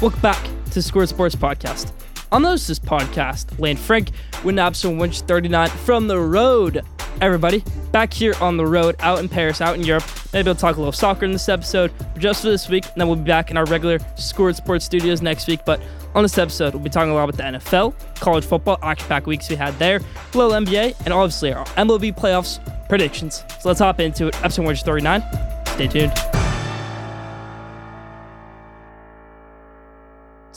Welcome back to the Schoolyard Sports Podcast. On this podcast, Lane Frank, with episode 139 from the road. Everybody, back here on the road, out in Paris, out in Europe. Maybe we'll talk a little soccer in this episode, just for this week, and then we'll be back in our regular Schoolyard Sports studios next week. But on this episode, we'll be talking a lot about the NFL, college football, action pack weeks we had there, little NBA, and obviously our MLB playoffs predictions. So let's hop into it. Episode 139. Stay tuned.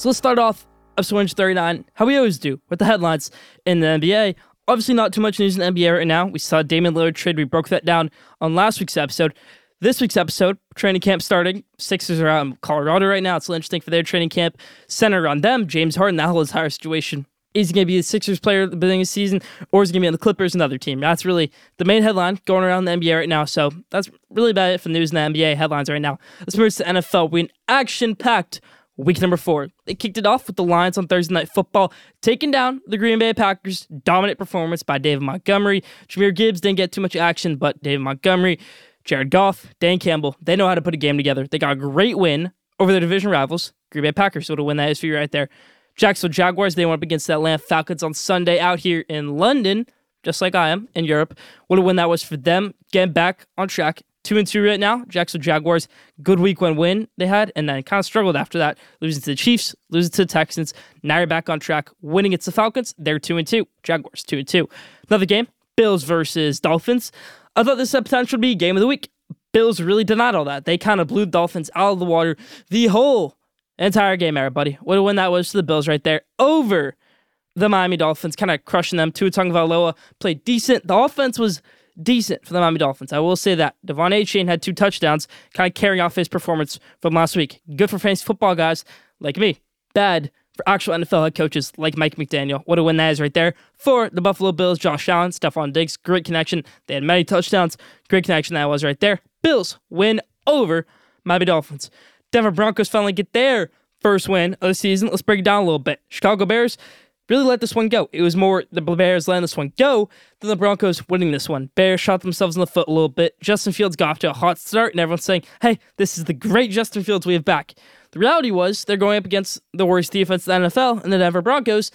So let's start off episode 139, how we always do, with the headlines in the NBA. Obviously, not too much news in the NBA right now. We saw Damian Lillard trade. We broke that down on last week's episode. This week's episode, training camp starting. Sixers are out in Colorado right now. It's interesting for their training camp. Centered on them, James Harden, that whole entire situation. Is he going to be the Sixers player at the beginning of the season, or is he going to be on the Clippers, another team? That's really the main headline going around the NBA right now. So that's really about it for news in the NBA headlines right now. Let's move to NFL. We an action-packed Week number four, they kicked it off with the Lions on Thursday Night Football, taking down the Green Bay Packers. Dominant performance by David Montgomery. Jahmyr Gibbs didn't get too much action, but David Montgomery, Jared Goff, Dan Campbell, they know how to put a game together. They got a great win over their division rivals, Green Bay Packers. So to win that is for you right there. Jacksonville Jaguars, they went up against the Atlanta Falcons on Sunday out here in London, just like I am in Europe. What a win that was for them, getting back on track Two and two right now. Jacksonville Jaguars, good week one win they had, and then kind of struggled after that, losing to the Chiefs, losing to the Texans. Now you're back on track, winning against the Falcons. They're two and two. Jaguars two and two. Another game, Bills versus Dolphins. I thought this had potential to be game of the week. Bills really denied all that. They kind of blew Dolphins out of the water the whole entire game, everybody. What a win that was to the Bills right there over the Miami Dolphins, kind of crushing them. Tua Tagovailoa played decent. The offense was decent for the Miami Dolphins. I will say that. De'Von Achane had two touchdowns, kind of carrying off his performance from last week. Good for fantasy football guys like me. Bad for actual NFL head coaches like Mike McDaniel. What a win that is right there. For the Buffalo Bills, Josh Allen, Stefon Diggs, great connection. They had many touchdowns. Great connection that was right there. Bills win over Miami Dolphins. Denver Broncos finally get their first win of the season. Let's break it down a little bit. Chicago Bears really let this one go. It was more the Bears letting this one go than the Broncos winning this one. Bears shot themselves in the foot a little bit. Justin Fields got off to a hot start, and everyone's saying, hey, this is the great Justin Fields we have back. The reality was they're going up against the worst defense in the NFL and the Denver Broncos,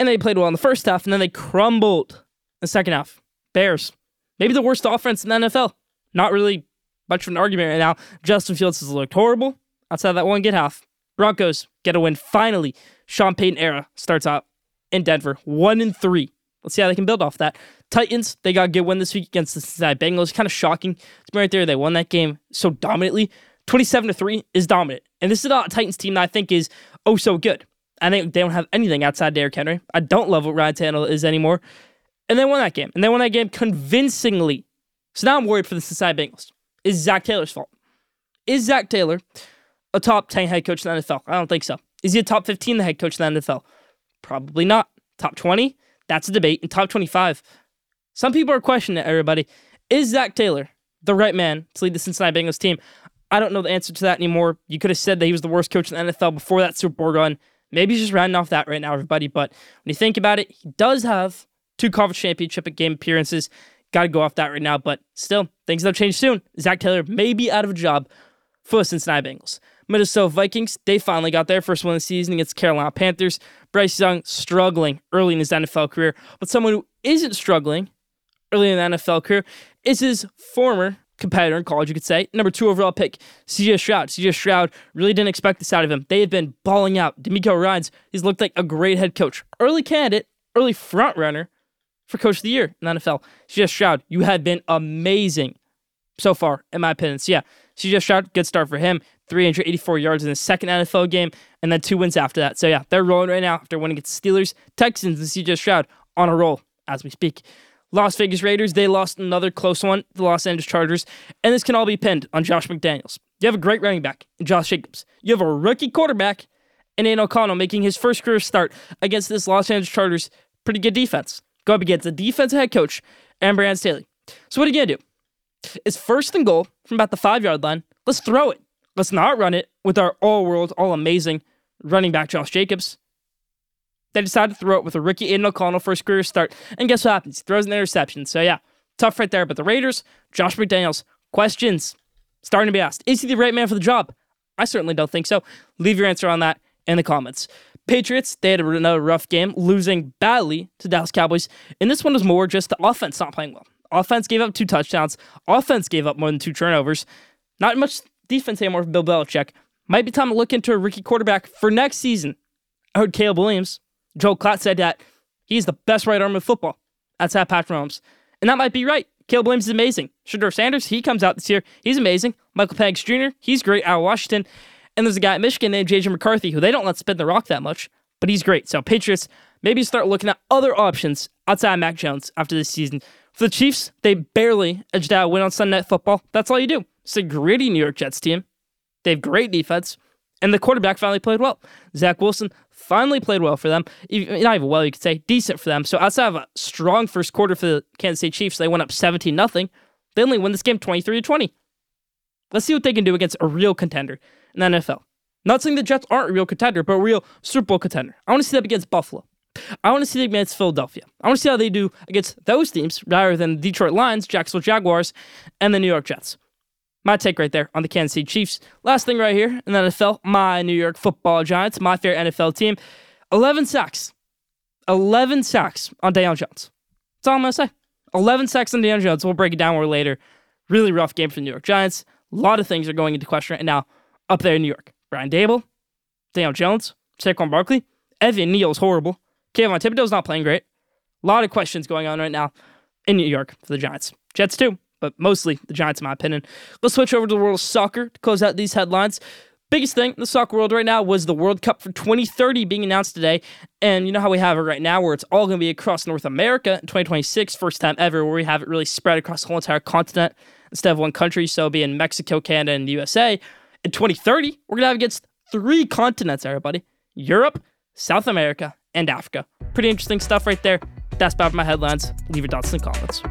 and they played well in the first half, and then they crumbled in the second half. Bears, maybe the worst offense in the NFL. Not really much of an argument right now. Justin Fields has looked horrible outside that one good half. Broncos get a win finally. Sean Payton era starts out in Denver, one and three. Let's see how they can build off that. Titans, they got a good win this week against the Cincinnati Bengals. Kind of shocking. It's right there. They won that game so dominantly. 27 to 3 is dominant. And this is a Titans team that I think is oh so good. I think they don't have anything outside Derrick Henry. I don't love what Ryan Tannehill is anymore. And they won that game. And they won that game convincingly. So now I'm worried for the Cincinnati Bengals. Is Zac Taylor's fault? Is Zac Taylor a top 10 head coach in the NFL? I don't think so. Is he a top 15 head coach in the NFL? Probably not. Top 20? That's a debate. And top 25? Some people are questioning it, everybody. Is Zac Taylor the right man to lead the Cincinnati Bengals team? I don't know the answer to that anymore. You could have said that he was the worst coach in the NFL before that Super Bowl run. Maybe he's just rounding off that right now, everybody. But when you think about it, he does have two conference championship game appearances. Got to go off that right now. But still, things have change soon. Zac Taylor may be out of a job for the Cincinnati Bengals. Minnesota Vikings, they finally got their first win of the season against Carolina Panthers. Bryce Young struggling early in his NFL career, but someone who isn't struggling early in the NFL career is his former competitor in college, you could say. Number two overall pick, CJ Stroud. CJ Stroud really didn't expect this out of him. They had been balling out. DeMeco Ryans, he's looked like a great head coach. Early candidate, early front runner for coach of the year in the NFL. CJ Stroud, you have been amazing so far, in my opinion. So yeah, CJ Stroud, good start for him. 384 yards in the second NFL game, and then two wins after that. So yeah, they're rolling right now after winning against the Steelers, Texans, and CJ Stroud on a roll as we speak. Las Vegas Raiders, they lost another close one, the Los Angeles Chargers, and this can all be pinned on Josh McDaniels. You have a great running back in Josh Jacobs. You have a rookie quarterback in Aidan O'Connell making his first career start against this Los Angeles Chargers pretty good defense. Go up against the defensive head coach, and Brandon Staley. So what are you gonna do? It's first and goal from about the five yard line. Let's throw it. Let's not run it with our all world, all amazing running back Josh Jacobs. They decided to throw it with a rookie Aidan O'Connell first career start. And guess what happens? He throws an interception. So yeah, tough right there. But the Raiders, Josh McDaniels, questions starting to be asked. Is he the right man for the job? I certainly don't think so. Leave your answer on that in the comments. Patriots, they had another rough game, losing badly to Dallas Cowboys. And this one was more just the offense not playing well. Offense gave up two touchdowns. Offense gave up more than two turnovers. Not much defense anymore for Bill Belichick. Might be time to look into a rookie quarterback for next season. I heard Caleb Williams, Joe Klatt said that he's the best right arm in football. That's at Patrick Mahomes. And that might be right. Caleb Williams is amazing. Shedeur Sanders, he comes out this year. He's amazing. Michael Penix Jr., he's great out of Washington. And there's a guy at Michigan named JJ McCarthy who they don't let spin the rock that much, but he's great. So Patriots, maybe start looking at other options outside of Mac Jones after this season. For the Chiefs, they barely edged out a win on Sunday Night Football. That's all you do. It's a gritty New York Jets team. They have great defense, and the quarterback finally played well. Zach Wilson finally played well for them. Not even well, you could say decent for them. So outside of a strong first quarter for the Kansas City Chiefs, they went up 17 nothing. They only win this game 23 to 20. Let's see what they can do against a real contender in the NFL. Not saying the Jets aren't a real contender, but a real Super Bowl contender. I want to see them against Buffalo. I want to see them against Philadelphia. I want to see how they do against those teams rather than Detroit Lions, Jacksonville Jaguars, and the New York Jets. My take right there on the Kansas City Chiefs. Last thing right here in the NFL, my New York football giants, my fair NFL team. 11 sacks. 11 sacks on Daniel Jones. That's all I'm going to say. 11 sacks on Daniel Jones. We'll break it down more later. Really rough game for the New York Giants. A lot of things are going into question right now up there in New York. Brian Daboll, Daniel Jones, Saquon Barkley, Evan Neal's horrible. Kayvon Thibodeaux's not playing great. A lot of questions going on right now in New York for the Giants. Jets too, but mostly the Giants in my opinion. Let's switch over to the world of soccer to close out these headlines. Biggest thing in the soccer world right now was the World Cup for 2030 being announced today. And you know how we have it right now, where it's all going to be across North America in 2026, first time ever, where we have it really spread across the whole entire continent instead of one country. So it'll be in Mexico, Canada, and the USA. In 2030, we're going to have against three continents, everybody Europe, South America, and Africa. Pretty interesting stuff right there. That's about my headlines. Leave your thoughts in the comments.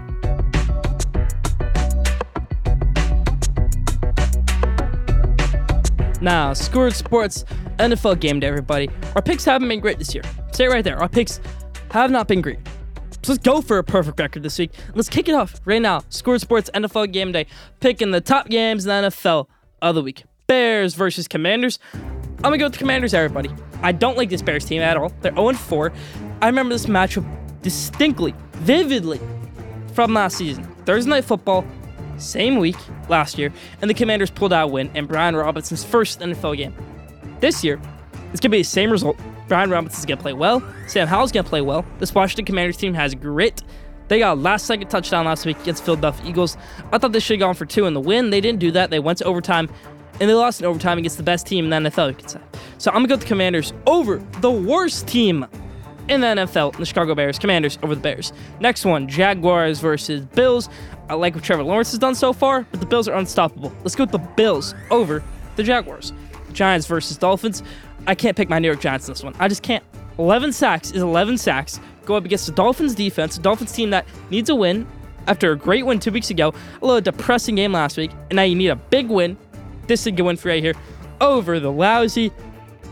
Now, Schoolyard Sports NFL game day, everybody. Our picks haven't been great this year. Say it right there. Our picks have not been great. So let's go for a perfect record this week. Let's kick it off right now. Schoolyard Sports NFL game day. Picking the top games in the NFL of the week. Bears versus Commanders. I'm gonna go with the Commanders, everybody. I don't like this Bears team at all. They're 0 4. I remember this matchup distinctly, vividly from last season. Thursday Night Football, same week last year, and the Commanders pulled out a win in Brian Robinson's first NFL game. This year, it's going to be the same result. Brian Robinson's going to play well. Sam Howell's going to play well. This Washington Commanders team has grit. They got a last second touchdown last week against Philadelphia Eagles. I thought they should have gone for two in the win. They didn't do that. They went to overtime, and they lost in overtime against the best team in the NFL, you could say. So I'm going to go with the Commanders over the worst team in the NFL, the Chicago Bears. Commanders over the Bears. Next one, Jaguars versus Bills. I like what Trevor Lawrence has done so far, but the Bills are unstoppable. Let's go with the Bills over the Jaguars. Giants versus Dolphins. I can't pick my New York Giants in this one. I just can't. 11 sacks is 11 sacks. Go up against the Dolphins defense, a Dolphins team that needs a win after a great win two weeks ago, a little depressing game last week, and now you need a big win. This is a good win for right here over the lousy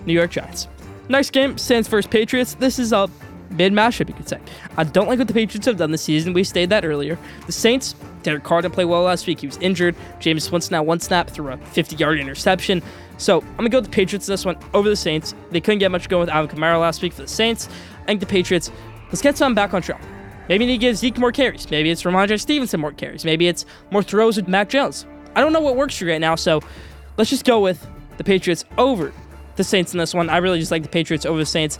New York Giants. Next game, Saints versus Patriots. This is a mid matchup, you could say. I don't like what the Patriots have done this season. We stated that earlier. The Saints, Derek Carr didn't play well last week. He was injured. Jameis Winston now one snap threw a 50 yard interception. So I'm gonna go with the Patriots in this one over the Saints. They couldn't get much going with Alvin Kamara last week for the Saints. I think the Patriots. Let's get some back on track. Maybe they give Zeke more carries. Maybe it's Rhamondre Stevenson more carries. Maybe it's more throws with Mac Jones. I don't know what works for you right now, so let's just go with the Patriots over the Saints in this one. I really just like the Patriots over the Saints.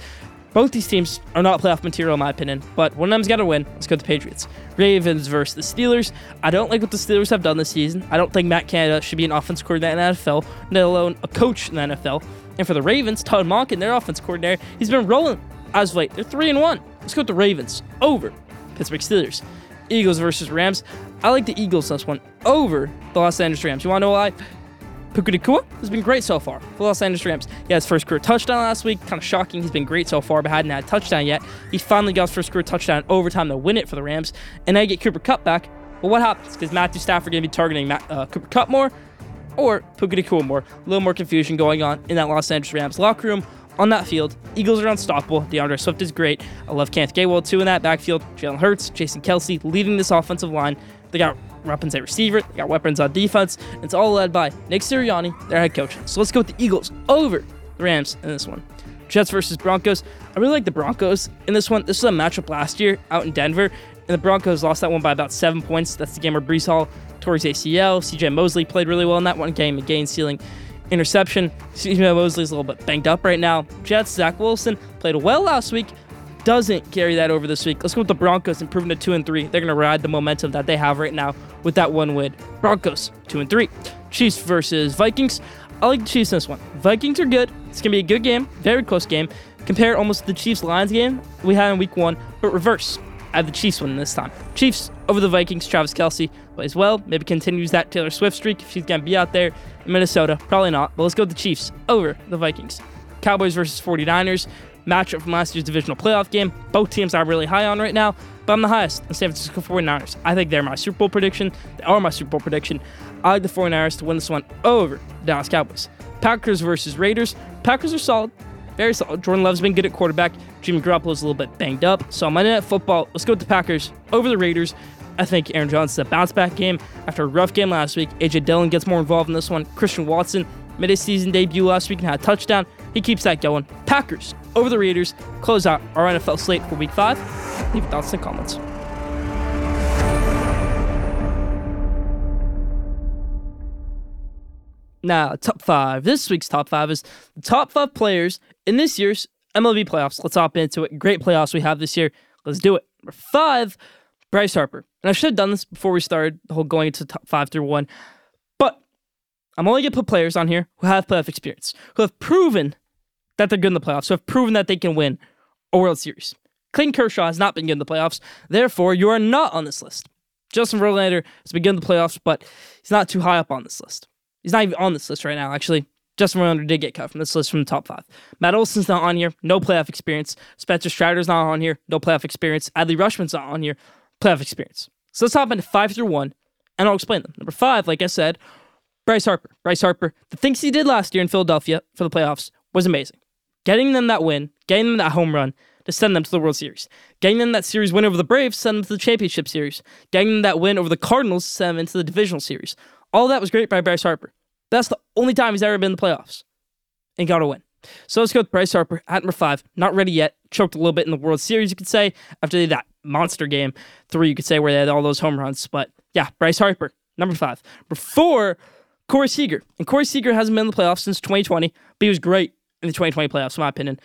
Both these teams are not playoff material, in my opinion, but one of them's got to win. Let's go to the Patriots. Ravens versus the Steelers. I don't like what the Steelers have done this season. I don't think Matt Canada should be an offense coordinator in the NFL, let alone a coach in the NFL. And for the Ravens, Todd Monken, their offense coordinator, he's been rolling as of late. They're 3 and 1. Let's go with the Ravens over Pittsburgh Steelers. Eagles versus Rams. I like the Eagles this one over the Los Angeles Rams. You want to know why? Puka Nacua has been great so far for the Los Angeles Rams. He had his first career touchdown last week. Kind of shocking. He's been great so far, but hadn't had a touchdown yet. He finally got his first career touchdown in overtime to win it for the Rams. And now you get Cooper Kupp back. But what happens? Because Matthew Stafford going to be targeting Matt, uh, Cooper Kupp more or Puka Nacua more. A little more confusion going on in that Los Angeles Rams locker room. On that field, Eagles are unstoppable. D'Andre Swift is great. I love Kenneth Gainwell too in that backfield. Jalen Hurts, Jason Kelce leading this offensive line. They got weapons at receiver, they got weapons on defense. It's all led by Nick Sirianni, their head coach. So let's go with the Eagles over the Rams in this one. Jets versus Broncos. I really like the Broncos in this one. This was a matchup last year out in Denver, and the Broncos lost that one by about seven points. That's the game where Breece Hall tore his ACL. CJ Mosley played really well in that one game, a game ceiling interception. CJ Mosley's a little bit banged up right now. Jets, Zach Wilson played well last week. Doesn't carry that over this week. Let's go with the Broncos, improving to two and three. They're gonna ride the momentum that they have right now with that one win. Broncos two and three. Chiefs versus Vikings. I like the Chiefs in this one. Vikings are good. It's gonna be a good game, very close game. Compare almost to the Chiefs Lions game we had in week one, but reverse. I have the Chiefs win this time. Chiefs over the Vikings. Travis Kelce plays well. Maybe continues that Taylor Swift streak if she's to be out there in Minnesota. Probably not. But let's go with the Chiefs over the Vikings. Cowboys versus 49ers. Matchup from last year's divisional playoff game. Both teams I'm really high on right now, but I'm the highest the San Francisco 49ers. I think they're my Super Bowl prediction. They are my Super Bowl prediction. I like the 49ers to win this one over Dallas Cowboys. Packers versus Raiders. Packers are solid. Very solid. Jordan Love's been good at quarterback. Jimmy Garoppolo's a little bit banged up. So on Monday Night Football, let's go with the Packers over the Raiders. I think Aaron Jones is a bounce back game after a rough game last week. AJ Dillon gets more involved in this one. Christian Watson made his season debut last week and had a touchdown. He keeps that going. Packers over the Raiders. Close out our NFL slate for week five. Leave your thoughts in the comments. Now, top five. This week's top five is the top five players in this year's MLB playoffs. Let's hop into it. Great playoffs we have this year. Let's do it. Number five, Bryce Harper. And I should have done this before we started the whole going into top five through one. I'm only going to put players on here who have playoff experience, who have proven that they're good in the playoffs, who have proven that they can win a World Series. Clayton Kershaw has not been good in the playoffs. Therefore, you are not on this list. Justin Verlander has been good in the playoffs, but he's not too high up on this list. He's not even on this list right now, actually. Justin Verlander did get cut from this list from the top five. Matt Olson's not on here, no playoff experience. Spencer Strider's not on here, no playoff experience. Adley Rutschman's not on here, playoff experience. So let's hop into five through one, and I'll explain them. Number five, like I said, Bryce Harper. Bryce Harper, the things he did last year in Philadelphia for the playoffs was amazing. Getting them that win, getting them that home run to send them to the World Series, getting them that series win over the Braves, send them to the championship series, getting them that win over the Cardinals, send them into the divisional series. All that was great by Bryce Harper. That's the only time he's ever been in the playoffs and got a win. So let's go with Bryce Harper at number five. Not ready yet. Choked a little bit in the World Series, you could say, after that monster game three, you could say, where they had all those home runs. But yeah, Bryce Harper, number five. Number four, Corey Seager. And Corey Seager hasn't been in the playoffs since 2020, but he was great in the 2020 playoffs, in my opinion.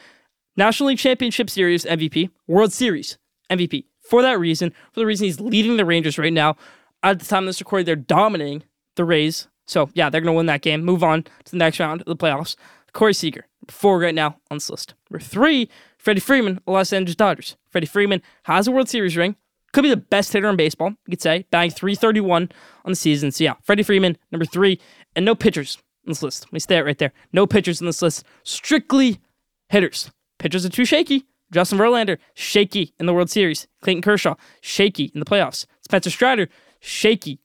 National League Championship Series MVP, World Series MVP. For that reason, for the reason he's leading the Rangers right now. At the time of this recording, they're dominating the Rays so yeah, they're gonna win that game. Move on to the next round of the playoffs. Corey Seager, four right now on this list. Number three, Freddie Freeman, Los Angeles Dodgers. Freddie Freeman has a World Series ring. Could be the best hitter in baseball, you could say. Batting 331 on the season. So yeah, Freddie Freeman, number three, and no pitchers on this list. Let me stay it right there. No pitchers in this list. Strictly hitters. Pitchers are too shaky. Justin Verlander, shaky in the World Series. Clayton Kershaw, shaky in the playoffs. Spencer Strider, shaky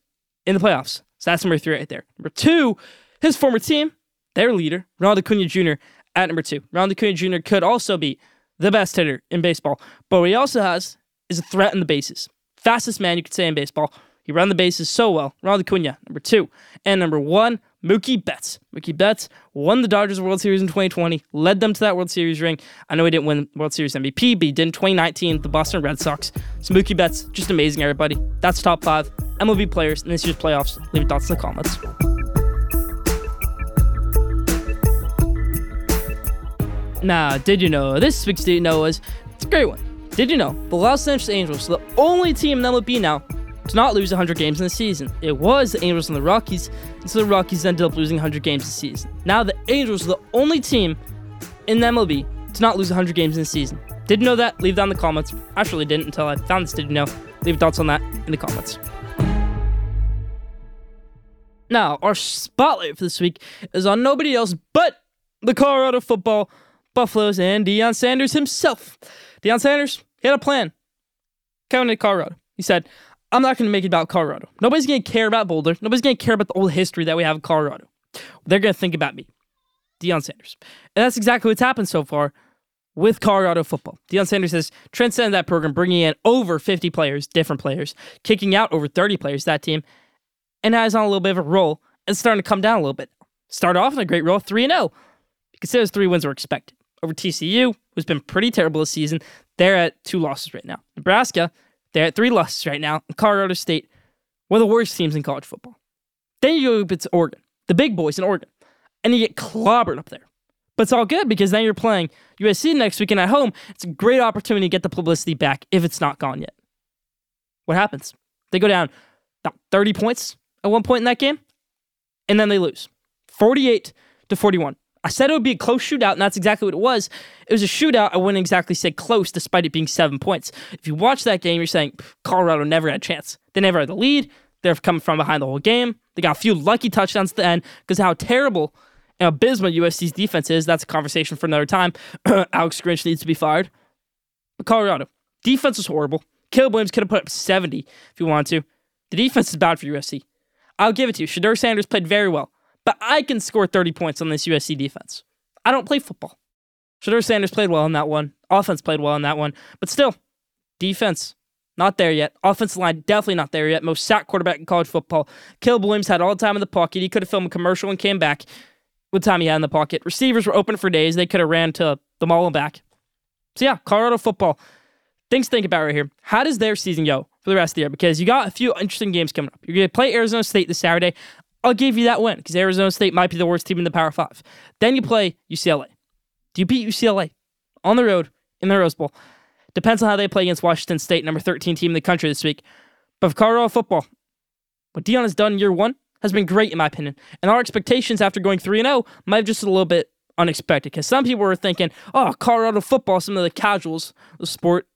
in the playoffs. So that's number three right there. Number two, his former team, their leader, Ronald Acuna Jr. at number two. Ronald Acuna Jr. could also be the best hitter in baseball, but he also has is a threat in the bases. Fastest man you could say in baseball. He ran the bases so well. Ronald Acuna, number two. And number one, Mookie Betts. Mookie Betts won the Dodgers World Series in 2020, led them to that World Series ring. I know he didn't win World Series MVP, but he did in 2019 the Boston Red Sox. So Mookie Betts, just amazing, everybody. That's top five MLB players in this year's playoffs. Leave your thoughts in the comments. Now, did you know this week's Did You Know was it's a great one. Did you know the Los Angeles Angels are the only team in MLB now to not lose 100 games in the season. It was the Angels and the Rockies, and so the Rockies ended up losing 100 games this season. Now the Angels are the only team in MLB to not lose 100 games in the season. Didn't know that? Leave down in the comments. I actually didn't until I found this. Did you know? Leave thoughts on that in the comments. Now, our spotlight for this week is on nobody else but the Colorado football Buffaloes and Deion Sanders himself. Deion Sanders, he had a plan coming to Colorado. He said, I'm not going to make it about Colorado. Nobody's going to care about Boulder. Nobody's going to care about the old history that we have in Colorado. They're going to think about me, Deion Sanders. And that's exactly what's happened so far with Colorado football. Deion Sanders has transcended that program, bringing in over 50 players, different players, kicking out over 30 players, that team. and now he's on a little bit of a roll and starting to come down a little bit. Start off in a great roll, 3 0. You can say those three wins were expected. Over TCU, who's been pretty terrible this season, they're at two losses right now. Nebraska, they're at three losses right now. And Colorado State, one of the worst teams in college football. Then you go up to Oregon, the big boys in Oregon, and you get clobbered up there. But it's all good because then you're playing USC next weekend at home. It's a great opportunity to get the publicity back if it's not gone yet. What happens? They go down about 30 points at one point in that game, and then they lose 48 to 41. I said it would be a close shootout, and that's exactly what it was. It was a shootout. I wouldn't exactly say close, despite it being seven points. If you watch that game, you're saying Colorado never had a chance. They never had the lead. They're coming from behind the whole game. They got a few lucky touchdowns at the end because how terrible and abysmal USC's defense is. That's a conversation for another time. Alex Grinch needs to be fired. But Colorado, defense was horrible. Caleb Williams could have put up 70 if you wanted to. The defense is bad for USC. I'll give it to you. Shedeur Sanders played very well, but I can score 30 points on this USC defense. I don't play football. Shedeur Sanders played well in that one. Offense played well in that one, but still, defense not there yet. Offensive line definitely not there yet. Most sack quarterback in college football. Caleb Williams had all the time in the pocket. He could have filmed a commercial and came back with time he had in the pocket. Receivers were open for days. They could have ran to the mall and back. So yeah, Colorado football. Things to think about right here. How does their season go for the rest of the year? Because you got a few interesting games coming up. You're going to play Arizona State this Saturday. I'll give you that win because Arizona State might be the worst team in the Power Five. Then you play UCLA. Do you beat UCLA on the road in the Rose Bowl? Depends on how they play against Washington State, number 13 team in the country this week. But for Colorado football, what Deion has done year one has been great in my opinion. And our expectations after going 3 0 might have just a little bit unexpected because some people were thinking, oh, Colorado football, some of the casuals of the sport.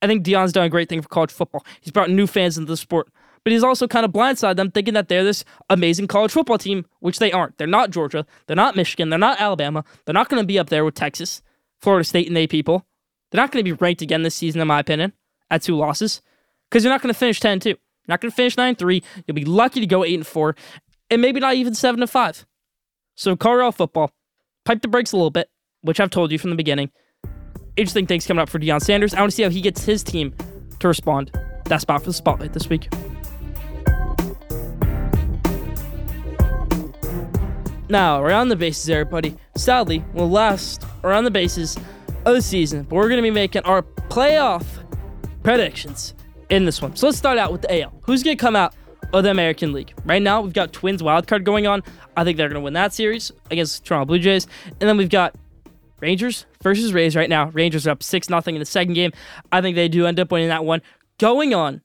I think Deion's done a great thing for college football. He's brought new fans into the sport. But he's also kind of blindsided them thinking that they're this amazing college football team, which they aren't. They're not Georgia. They're not Michigan. They're not Alabama. They're not going to be up there with Texas, Florida State, and they people. They're not going to be ranked again this season, in my opinion, at two losses, because you're not going to finish 10 2. You're not going to finish 9 3. You'll be lucky to go 8 and 4, and maybe not even 7 and 5. So, Colorado football, pipe the brakes a little bit, which I've told you from the beginning. Interesting things coming up for Deion Sanders. I want to see how he gets his team to respond. That's about for the spotlight this week. Now, around the bases, everybody. Sadly, will last around the bases of the season, but we're going to be making our playoff predictions in this one. So let's start out with the AL. Who's going to come out of the American League? Right now, we've got Twins wildcard going on. I think they're going to win that series against Toronto Blue Jays. And then we've got Rangers versus Rays right now. Rangers are up 6 0 in the second game. I think they do end up winning that one. Going on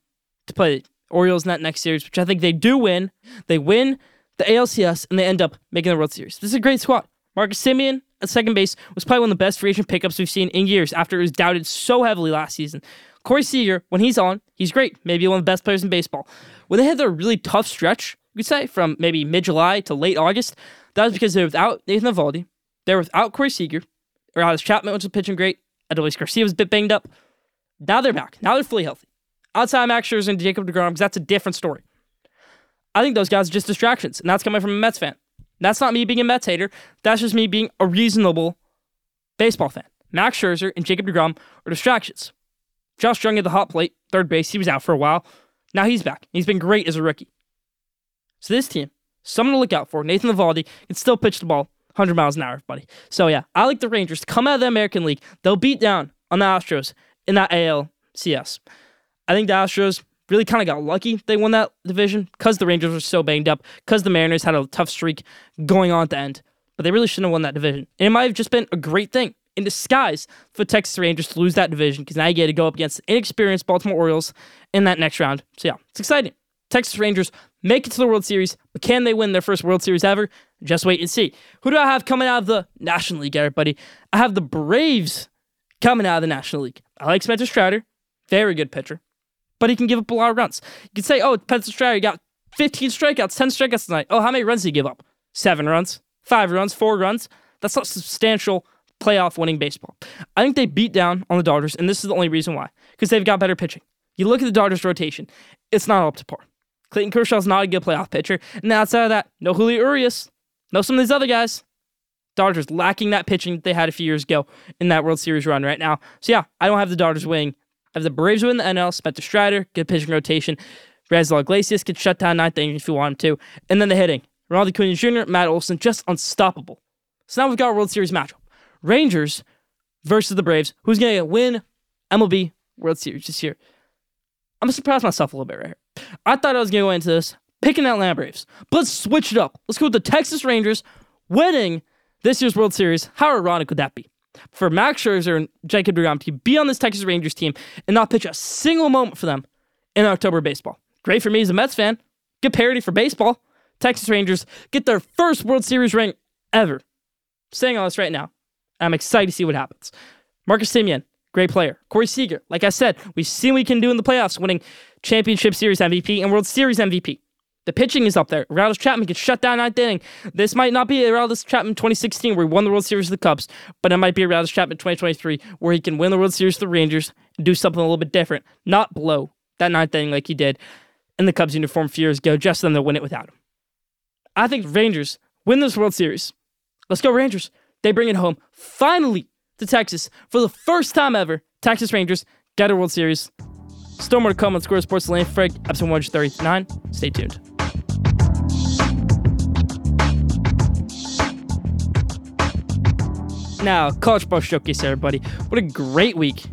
to play Orioles in that next series, which I think they do win. They win the ALCS and they end up making the World Series. This is a great squad. Marcus Semien at second base was probably one of the best free agent pickups we've seen in years after it was doubted so heavily last season. Corey Seager, when he's on, he's great. Maybe one of the best players in baseball. When they had their really tough stretch, you could say, from maybe mid July to late August, that was because they're without Nathan Eovaldi. They're without Corey Seager. Aroldis Chapman, which was pitching great. Adolis Garcia was a bit banged up. Now they're back. Now they're fully healthy. Outside Max Scherzer and Jacob DeGrom, because that's a different story. I think those guys are just distractions, and that's coming from a Mets fan. That's not me being a Mets hater. That's just me being a reasonable baseball fan. Max Scherzer and Jacob DeGrom are distractions. Josh Jung at the hot plate, third base, he was out for a while. Now he's back. He's been great as a rookie. So this team, someone to look out for. Nathan Eovaldi can still pitch the ball 100 miles an hour, buddy. So yeah, I like the Rangers to come out of the American League. They'll beat down on the Astros in that ALCS. I think the Astros really kind of got lucky they won that division because the Rangers were so banged up, because the Mariners had a tough streak going on at the end. But they really shouldn't have won that division. And it might have just been a great thing in disguise for Texas Rangers to lose that division because now you get to go up against inexperienced Baltimore Orioles in that next round. So yeah, it's exciting. Texas Rangers make it to the World Series, but can they win their first World Series ever? Just wait and see. Who do I have coming out of the National League, everybody? I have the Braves coming out of the National League. I like Spencer Strider, very good pitcher but he can give up a lot of runs. You can say, oh, Spencer Strider got 15 strikeouts, 10 strikeouts tonight. Oh, how many runs did he give up? Seven runs, five runs, four runs. That's not substantial playoff winning baseball. I think they beat down on the Dodgers, and this is the only reason why. Because they've got better pitching. You look at the Dodgers rotation, it's not up to par. Clayton Kershaw's not a good playoff pitcher. And outside of that, no Julio Urias, no some of these other guys. Dodgers lacking that pitching they had a few years ago in that World Series run right now. So yeah, I don't have the Dodgers winning I have the Braves win the NL, Spencer Strider, good pitching rotation. Raisel Iglesias could shut down ninth inning if you want him to. And then the hitting. Ronald Acuna Jr., Matt Olson, just unstoppable. So now we've got a World Series matchup. Rangers versus the Braves. Who's going to win MLB World Series this year? I'm going to surprise myself a little bit right here. I thought I was going to go into this picking Atlanta Braves. But let's switch it up. Let's go with the Texas Rangers winning this year's World Series. How ironic would that be? For Max Scherzer and Jacob DeGrom to be on this Texas Rangers team and not pitch a single moment for them in October baseball. Great for me as a Mets fan. Good parody for baseball. Texas Rangers get their first World Series ring ever. saying all this right now. I'm excited to see what happens. Marcus Semien, great player. Corey Seager, like I said, we've seen what we can do in the playoffs, winning Championship Series MVP and World Series MVP. The pitching is up there. Aroldis Chapman gets shut down ninth inning. This might not be Aroldis Chapman 2016 where he won the World Series of the Cubs, but it might be Aroldis Chapman 2023 where he can win the World Series of the Rangers and do something a little bit different, not blow that ninth inning like he did in the Cubs uniform a few years ago, just then they'll win it without him. I think Rangers win this World Series. Let's go Rangers. They bring it home finally to Texas for the first time ever. Texas Rangers get a World Series. Still more to come on Schoolyard Sports Lane Frank, episode 139. Stay tuned. Now, college football showcase, everybody. What a great week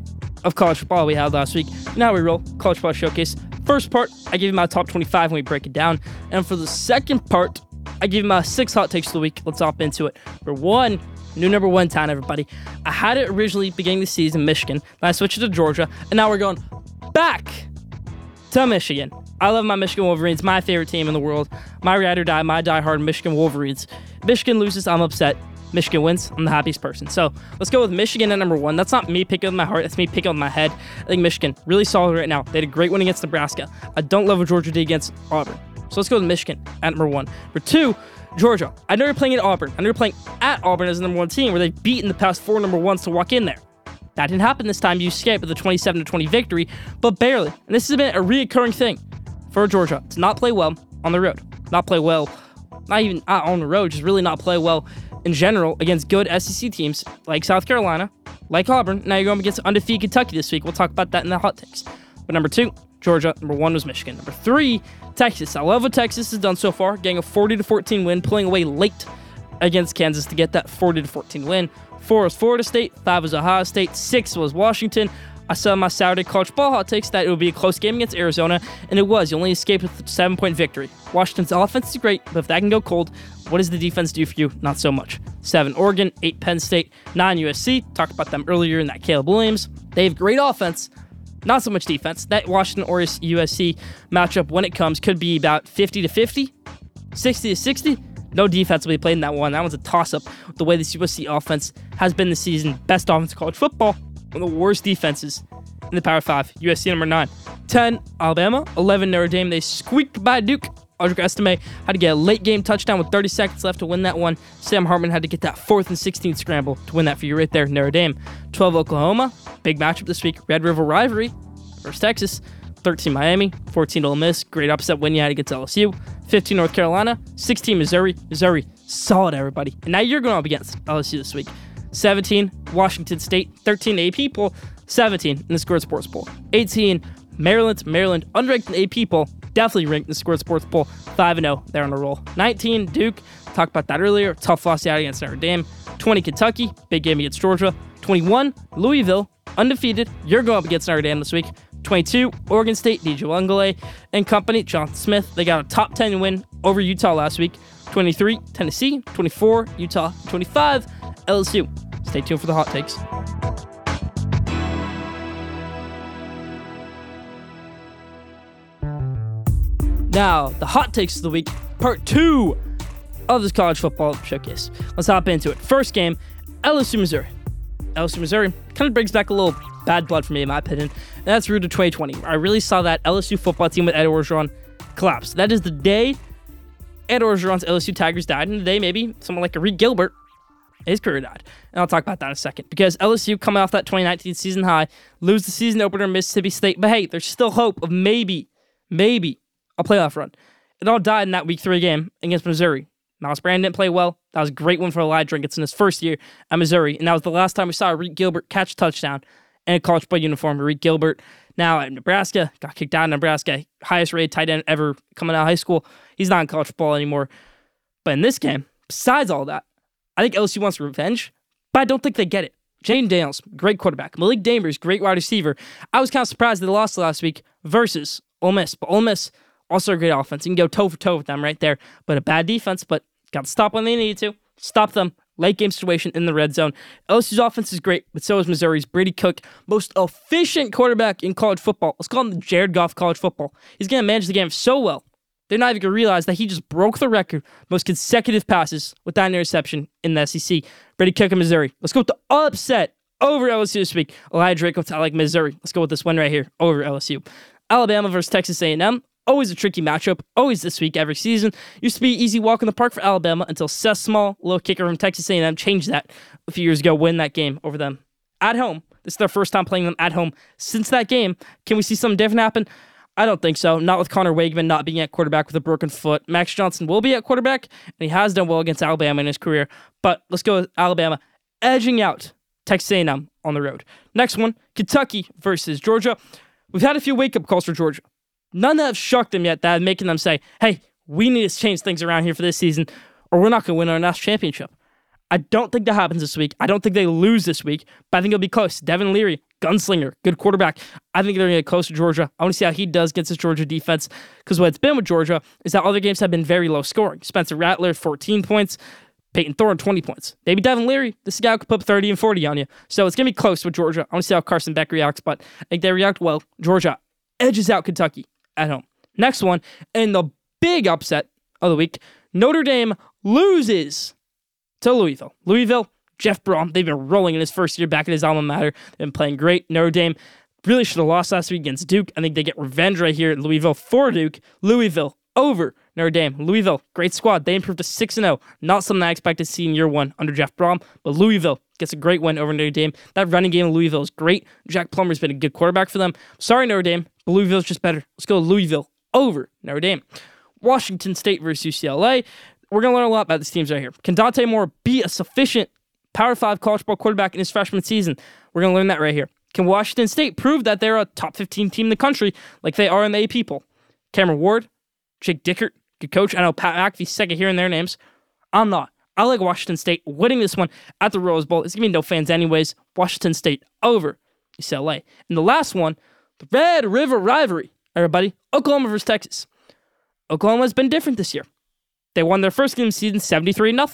of college football we had last week. Now we roll college football showcase. First part, I give you my top 25 when we break it down. And for the second part, I give you my six hot takes of the week. Let's hop into it. For one, new number one town, everybody. I had it originally beginning the season, Michigan. Then I switched it to Georgia, and now we're going back to Michigan. I love my Michigan Wolverines, my favorite team in the world. My ride or die, my die-hard Michigan Wolverines. Michigan loses, I'm upset. Michigan wins, I'm the happiest person. So let's go with Michigan at number one. That's not me picking with my heart, that's me picking with my head. I think Michigan, really solid right now. They had a great win against Nebraska. I don't love what Georgia did against Auburn. So let's go with Michigan at number one. Number two, Georgia. I know you're playing at Auburn. I know you're playing at Auburn as the number one team where they've beaten the past four number ones to walk in there. That didn't happen this time. You escaped with a 27 20 victory, but barely. And this has been a reoccurring thing for Georgia to not play well on the road, not play well, not even uh, on the road, just really not play well in general against good SEC teams like South Carolina, like Auburn. Now you're going against undefeated Kentucky this week. We'll talk about that in the hot takes. But number two, Georgia. Number one was Michigan. Number three, Texas. I love what Texas has done so far, getting a 40 to 14 win, pulling away late against Kansas to get that 40 to 14 win. Four was Florida State, five was Ohio State, six was Washington. I saw my Saturday college ball hot takes that it would be a close game against Arizona, and it was. You only escaped with a seven point victory. Washington's offense is great, but if that can go cold, what does the defense do for you? Not so much. Seven Oregon, eight Penn State, nine USC. Talked about them earlier in that Caleb Williams. They have great offense, not so much defense. That Washington or USC matchup, when it comes, could be about 50 to 50, 60 to 60. No defense will be played in that one. That one's a toss up the way this USC offense has been this season. Best offense in college football one of the worst defenses in the Power 5. USC number 9. 10, Alabama. 11, Notre Dame. They squeaked by Duke. Audric Estime had to get a late game touchdown with 30 seconds left to win that one. Sam Hartman had to get that fourth and 16 scramble to win that for you right there, Notre Dame. 12, Oklahoma. Big matchup this week. Red River rivalry versus Texas. 13, Miami. 14, Ole Miss. Great upset win you had against LSU. 15, North Carolina. 16, Missouri. Missouri, solid, everybody. And now you're going up against LSU this week. 17, Washington State, 13 AP poll, 17 in the Schoolyard Sports Poll, 18, Maryland, Maryland, unranked AP poll, definitely ranked in the Schoolyard Sports Poll, 5 0, they're on a roll. 19, Duke, talked about that earlier, tough loss out against Notre Dame. 20, Kentucky, big game against Georgia. 21, Louisville, undefeated, you're going up against Notre Dame this week. 22, Oregon State, DJ Uiagalelei and company, Jonathan Smith. They got a top 10 win over Utah last week. 23, Tennessee. 24, Utah. 25, LSU. Stay tuned for the hot takes. Now, the hot takes of the week, part two of this college football showcase. Let's hop into it. First game, LSU, Missouri. LSU, Missouri kind of brings back a little bad blood for me, in my opinion. And that's route to 2020. I really saw that LSU football team with Ed Orgeron collapse. That is the day Ed Orgeron's LSU Tigers died, and the day maybe someone like Arik Gilbert his career died. And I'll talk about that in a second. Because LSU coming off that 2019 season high, lose the season opener Mississippi State. But hey, there's still hope of maybe, maybe a playoff run. It all died in that week three game against Missouri. Myles Brennan didn't play well. That was a great one for Eli Drinkwitz in his first year at Missouri. And that was the last time we saw Reed Gilbert catch a touchdown in a college football uniform. Arik Gilbert, now at Nebraska, got kicked out of Nebraska, highest rated tight end ever coming out of high school. He's not in college football anymore. But in this game, besides all that, I think LSU wants revenge, but I don't think they get it. Jayden Daniels, great quarterback. Malik Nabers, great wide receiver. I was kind of surprised they lost last week versus Ole Miss, but Ole Miss also a great offense. You can go toe for toe with them right there, but a bad defense. But got to stop when they need to. Stop them. Late game situation in the red zone. LSU's offense is great, but so is Missouri's. Brady Cook, most efficient quarterback in college football. Let's call him the Jared Goff college football. He's going to manage the game so well. They're not even going to realize that he just broke the record most consecutive passes without an interception in the SEC. Brady in Missouri. Let's go with the upset over LSU this week. Elijah Draco like Missouri. Let's go with this one right here over LSU. Alabama versus Texas A&M. Always a tricky matchup. Always this week every season. Used to be easy walk in the park for Alabama until Seth Small, little kicker from Texas A&M, changed that a few years ago. Win that game over them at home. This is their first time playing them at home since that game. Can we see something different happen? I don't think so. Not with Conner Weigman not being at quarterback with a broken foot. Max Johnson will be at quarterback, and he has done well against Alabama in his career. But let's go with Alabama edging out Texas A&M on the road. Next one, Kentucky versus Georgia. We've had a few wake-up calls for Georgia. None that have shocked them yet that have making them say, hey, we need to change things around here for this season, or we're not going to win our national championship. I don't think that happens this week. I don't think they lose this week, but I think it'll be close. Devin Leary, gunslinger, good quarterback. I think they're going to get close to Georgia. I want to see how he does against this Georgia defense because what it's been with Georgia is that other games have been very low scoring. Spencer Rattler, 14 points. Payton Thorne, 20 points. Maybe Devin Leary, this guy could put 30 and 40 on you. So it's going to be close with Georgia. I want to see how Carson Beck reacts, but I think they react well. Georgia edges out Kentucky at home. Next one, and the big upset of the week Notre Dame loses to Louisville. Louisville, Jeff Brohm, they've been rolling in his first year back at his alma mater. They've been playing great. Notre Dame really should have lost last week against Duke. I think they get revenge right here at Louisville for Duke. Louisville over Notre Dame. Louisville, great squad. They improved to 6 0. Not something I expected to see in year one under Jeff Brohm, but Louisville gets a great win over Notre Dame. That running game of Louisville is great. Jack Plummer's been a good quarterback for them. Sorry, Notre Dame, but Louisville's just better. Let's go Louisville over Notre Dame. Washington State versus UCLA. We're going to learn a lot about these teams right here. Can Dante Moore be a sufficient Power 5 college ball quarterback in his freshman season? We're going to learn that right here. Can Washington State prove that they're a top 15 team in the country like they are in the AP poll? Cameron Ward, Jake Dickert, good coach. I know Pat McAfee's second hearing their names. I'm not. I like Washington State winning this one at the Rose Bowl. It's going to be no fans anyways. Washington State over UCLA. And the last one, the Red River Rivalry, everybody. Oklahoma versus Texas. Oklahoma's been different this year. They won their first game of the season 73 0.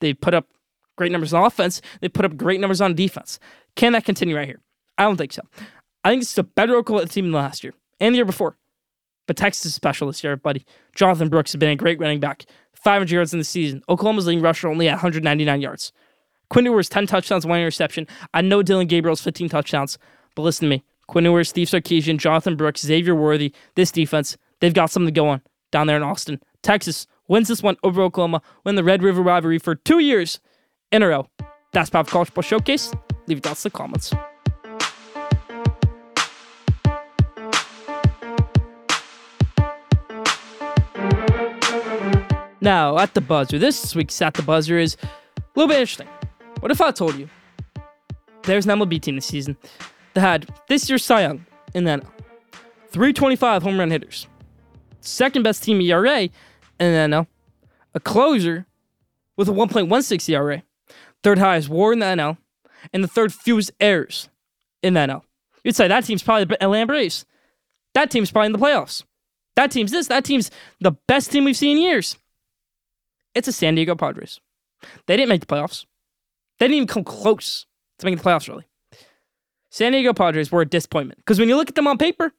They put up great numbers on offense. They put up great numbers on defense. Can that continue right here? I don't think so. I think it's a better Oklahoma team than last year and the year before. But Texas is special this year, buddy. Jonathan Brooks has been a great running back. 500 yards in the season. Oklahoma's leading rusher only at 199 yards. Quinn Ewers, 10 touchdowns, one interception. I know Dillon Gabriel's 15 touchdowns, but listen to me. Quinn Ewers, Steve Sarkisian, Jonathan Brooks, Xavier Worthy, this defense, they've got something to go on down there in Austin. Texas wins this one over Oklahoma, win the Red River rivalry for two years in a row. That's Pop College Ball Showcase. Leave your thoughts in the comments. Now, at the buzzer, this week's at the buzzer is a little bit interesting. What if I told you there's an MLB team this season that had this year's Cy Young in that 325 home run hitters, second best team ERA in the NL, a closer with a 1.16 ERA, third highest WAR in the NL, and the third fewest errors in the NL. You'd say that team's probably the Atlanta Braves. That team's probably in the playoffs. That team's this. That team's the best team we've seen in years. It's a San Diego Padres. They didn't make the playoffs. They didn't even come close to making the playoffs, really. San Diego Padres were a disappointment because when you look at them on paper,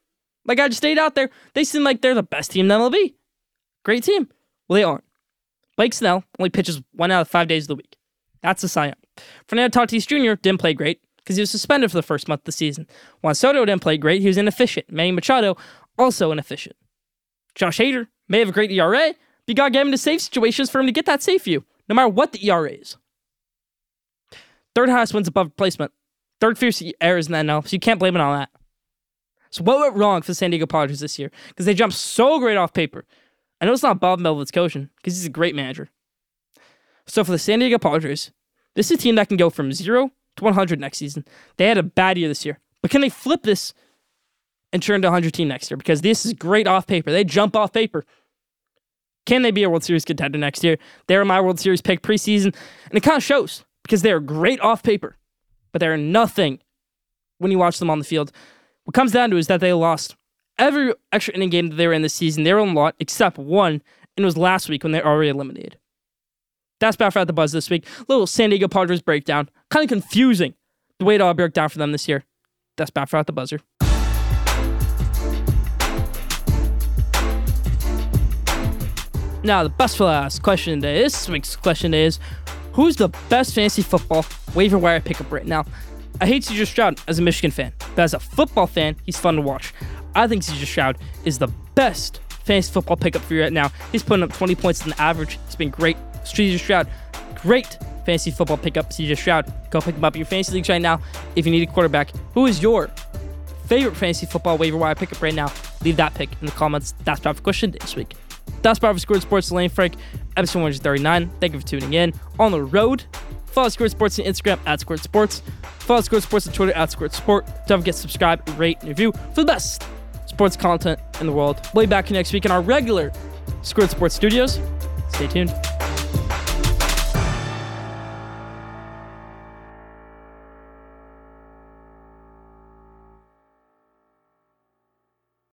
like I just stayed out there, they seem like they're the best team in the MLB. Great team. Well, they aren't. Blake Snell only pitches one out of five days of the week. That's a Young. Fernando Tatis Jr. didn't play great because he was suspended for the first month of the season. Juan Soto didn't play great. He was inefficient. Manny Machado, also inefficient. Josh Hader may have a great ERA, but you got to get him into safe situations for him to get that safe view, no matter what the ERA is. Third highest wins above replacement. Third fierce errors in that now, so you can't blame it on that. So what went wrong for the San Diego Padres this year? Because they jumped so great off paper. I know it's not Bob Melvin's coaching, because he's a great manager. So for the San Diego Padres, this is a team that can go from 0 to 100 next season. They had a bad year this year, but can they flip this and turn to 100 team next year? Because this is great off paper. They jump off paper. Can they be a World Series contender next year? They're my World Series pick preseason, and it kind of shows because they're great off paper, but they're nothing when you watch them on the field. What comes down to is that they lost every extra inning game that they were in this season. They were on a lot except one, and it was last week when they were already eliminated. That's Baffer at the Buzz this week. Little San Diego Padres breakdown. Kind of confusing the way it all broke down for them this year. That's Baffer at the Buzzer. Now, the best for last question today, this week's question is Who's the best fantasy football waiver wire pickup right now? I hate CJ Stroud as a Michigan fan, but as a football fan, he's fun to watch. I think CJ Stroud is the best fantasy football pickup for you right now. He's putting up 20 points in the average. It's been great. CJ Stroud, great fantasy football pickup. CJ Stroud, go pick him up in your fantasy leagues right now. If you need a quarterback, who is your favorite fantasy football waiver wire pickup right now? Leave that pick in the comments. That's the question this week. That's Power for Schoolyard Sports, Lane Frank, episode 139. Thank you for tuning in. On the road, follow Schoolyard Sports on Instagram at Schoolyard Sports. Follow Schoolyard Sports on Twitter at Schoolyard Sport. Don't forget to subscribe, rate, and review for the best sports content in the world. We'll be back next week in our regular Schoolyard Sports studios. Stay tuned.